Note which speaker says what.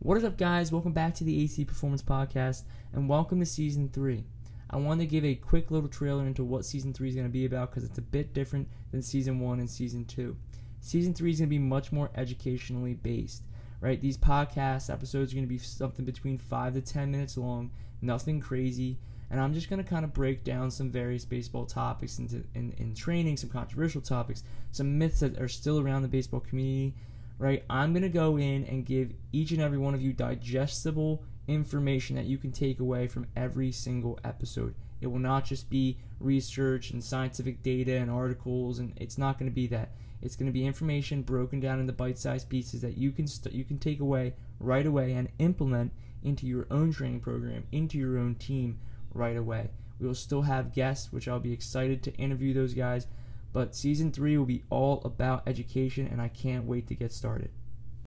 Speaker 1: What is up, guys? Welcome back to the AC Performance Podcast, and welcome to Season 3. I wanted to give a quick little trailer into what Season 3 is going to be about because it's a bit different than Season 1 and Season 2. Season 3 is going to be much more educationally based, right? These podcast episodes are going to be something between 5 to 10 minutes long, nothing crazy, and I'm just going to kind of break down some various baseball topics into, in, in training, some controversial topics, some myths that are still around the baseball community right? I'm going to go in and give each and every one of you digestible information that you can take away from every single episode. It will not just be research and scientific data and articles and it's not going to be that. It's going to be information broken down into bite-sized pieces that you can st- you can take away right away and implement into your own training program, into your own team right away. We will still have guests, which I'll be excited to interview those guys. But season three will be all about education, and I can't wait to get started.